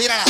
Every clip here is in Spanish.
tírala,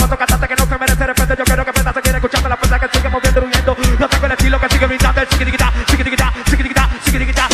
스키디기다 스키디기다 스키디기다.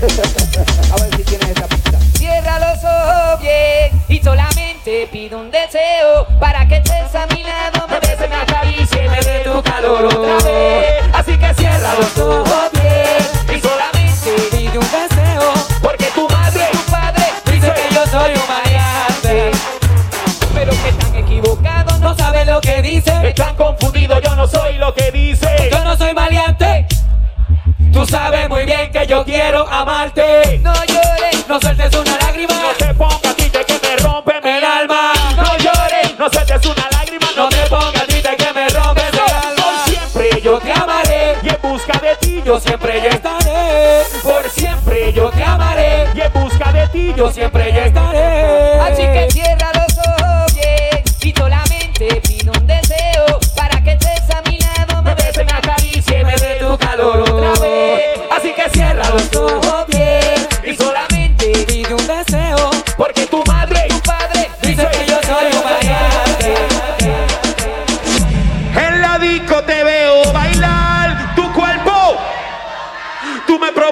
A ver si tienes esa pista. Cierra los ojos bien y solamente pido un deseo para que sabes muy bien que yo quiero amarte. No llores, no sueltes una lágrima. No te pongas triste que me rompen el alma. No llores, no sueltes una lágrima. No te pongas triste que me rompes el alma. Por siempre yo te amaré y en busca de ti yo siempre ya estaré. Por siempre yo te amaré y en busca de ti yo siempre ya estaré.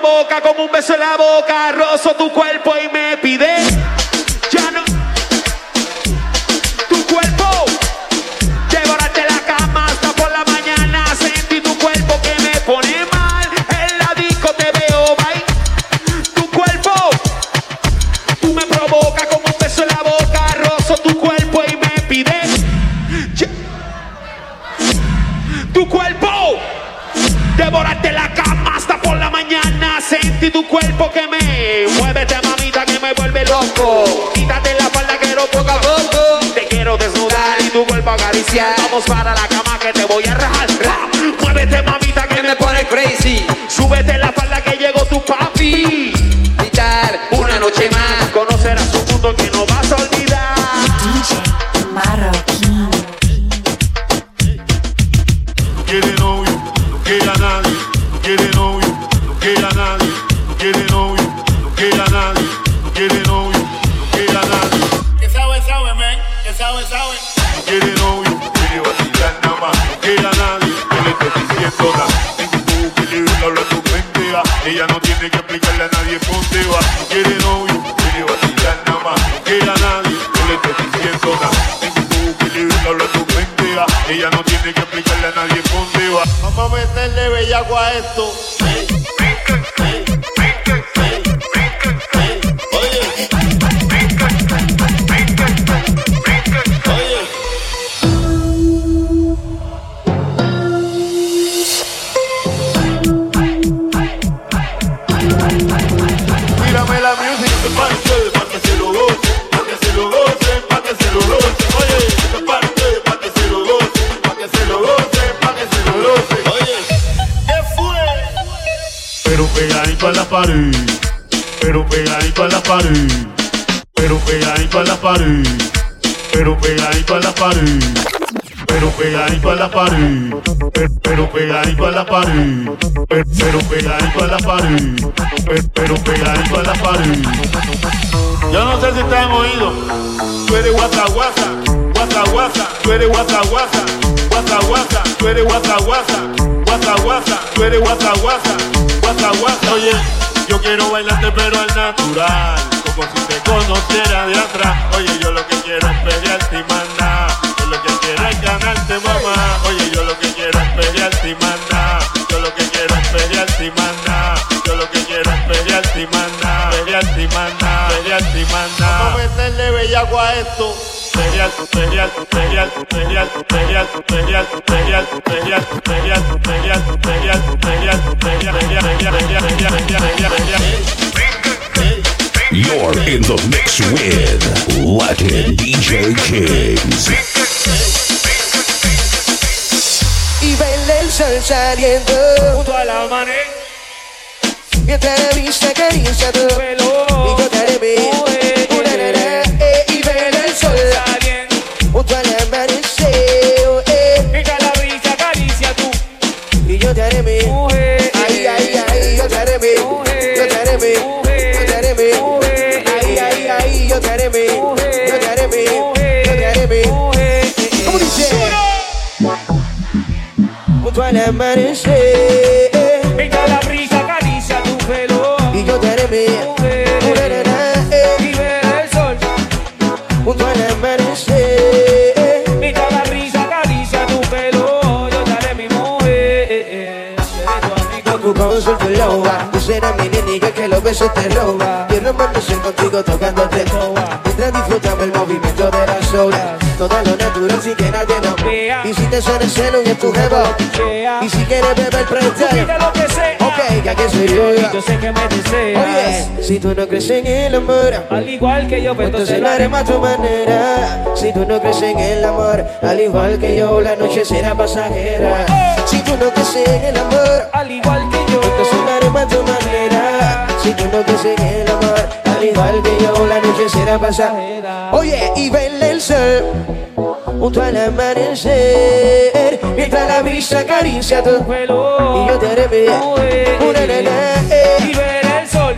Provocas como un beso en la boca, rozo tu cuerpo y me pides. Ya no. Tu cuerpo. Devorarte la cama hasta por la mañana. Sentí tu cuerpo que me pone mal. En la disco te veo bailar tu cuerpo. Tú me provocas como un beso en la boca, Sentí tu cuerpo que me muévete, mamita, que me vuelve loco. Quítate la falda, quiero poco a poco. Te quiero desnudar y tu cuerpo acariciar. Vamos para la cama que te voy a rajar. Ra. Muévete, mamita, que me pone crazy. Súbete la falda que llegó tu papi. Gritar una noche más. Conocerás un mundo que no vas a olvidar. Marroquín. Quiere novio, no quiere a nadie. No quiere novio, no quiere a nadie quiere novio, no quiere a nadie, no quiere novio, no quiere a nadie. Que sabe, sabe, man, que sabe, sabe. No quiere novio, quiere vacilar nada más, no quiere a nadie, que le estoy diciendo nada. Tengo un que le habla tu mentira, ella no tiene que explicarle a nadie por dónde va. No quiere novio, quiere vacilar nada más, no quiere a nadie, que le estoy diciendo nada. Tengo un que le habla tu mentira, ella no tiene que explicarle a nadie por dónde va. Vamos a meterle bellaco a esto. Pared, pero pegadito a la pared, pero pegadito a la pared, pero pegadito a la pared, pero pegadito a la pared, pero, pegadito a la pared, pero, pegadito a la pared, pero, pero pegadito a la pared. Yo no sé si te han oído. Tú eres guasa guasa, guasa guasa, tú eres guasa guasa, guasa guasa, tú eres guasa guasa, guasa guasa, tú eres guasa guasa, guasa guasa. Oye, yo quiero bailarte pero al natural, como si te conociera de atrás. Oye, yo lo que quiero es pelearte y mandar. Yo lo que quiero es ganarte, mamá. Oye, yo lo que quiero es pelearte y mandar. Yo lo que quiero es pelearte y mandar. Yo lo que quiero es pelearte y mandar. Pelearte y mandar. Pelearte y mandar. Vamos a meterle bellaco a esto. You're in the mix with Latin DJ Kings. Y baila el sol saliendo junto al amanecer. Mientras que tu, y yo te al amanecer Mientras la brisa acaricia tu pelo. y yo te haré eh, Y ver el sol. junto al amanecer Mientras la brisa acaricia tu pelo. Yo te haré mi mujer. Tu Tu consulta loba, tú serás mi neniga que los besos te roba Quiero amanecer contigo tocándote toa Mientras disfrutamos el movimiento de las olas Todo lo natural que nadie nos vea. Y si te suena el celo y es tu jevo. Y si quieres beber presta Pide lo que sea. Ok, que aquí soy yo Yo sé que me deseas. Oye, si tú no crees en el amor Al igual que yo, pues Entonces entonces lo haremos a tu manera. Si tú no crees en el amor Al igual que yo, la noche será pasajera. Si tú no crees en el amor Al igual que yo. entonces lo haremos a tu manera. Si tú no crees en el amor Al igual la noche será pasajera Oye, y verle el sol Junto al amanecer Mientras la brisa acaricia tu. Y yo te haré Una nena, Y ver el sol.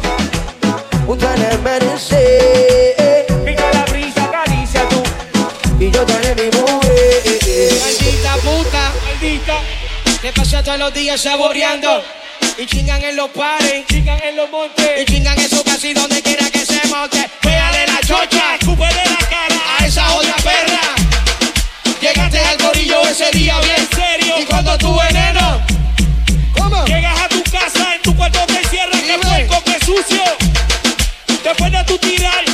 Junto al amanecer Mientras la brisa acaricia tu Y yo te haré mi mujer Maldita puta, maldita. que pasa todos los días saboreando y chingan en los pares Chican en los montes. y chingan en su casa y donde quiera que se monte. Véale la chocha Escúpele la cara. a esa otra perra. Llegaste al corillo ese día bien serio. y cuando tu veneno. ¿Cómo? Llegas a tu casa, en tu cuarto te encierras, que puerco, que sucio. Después de tu tirar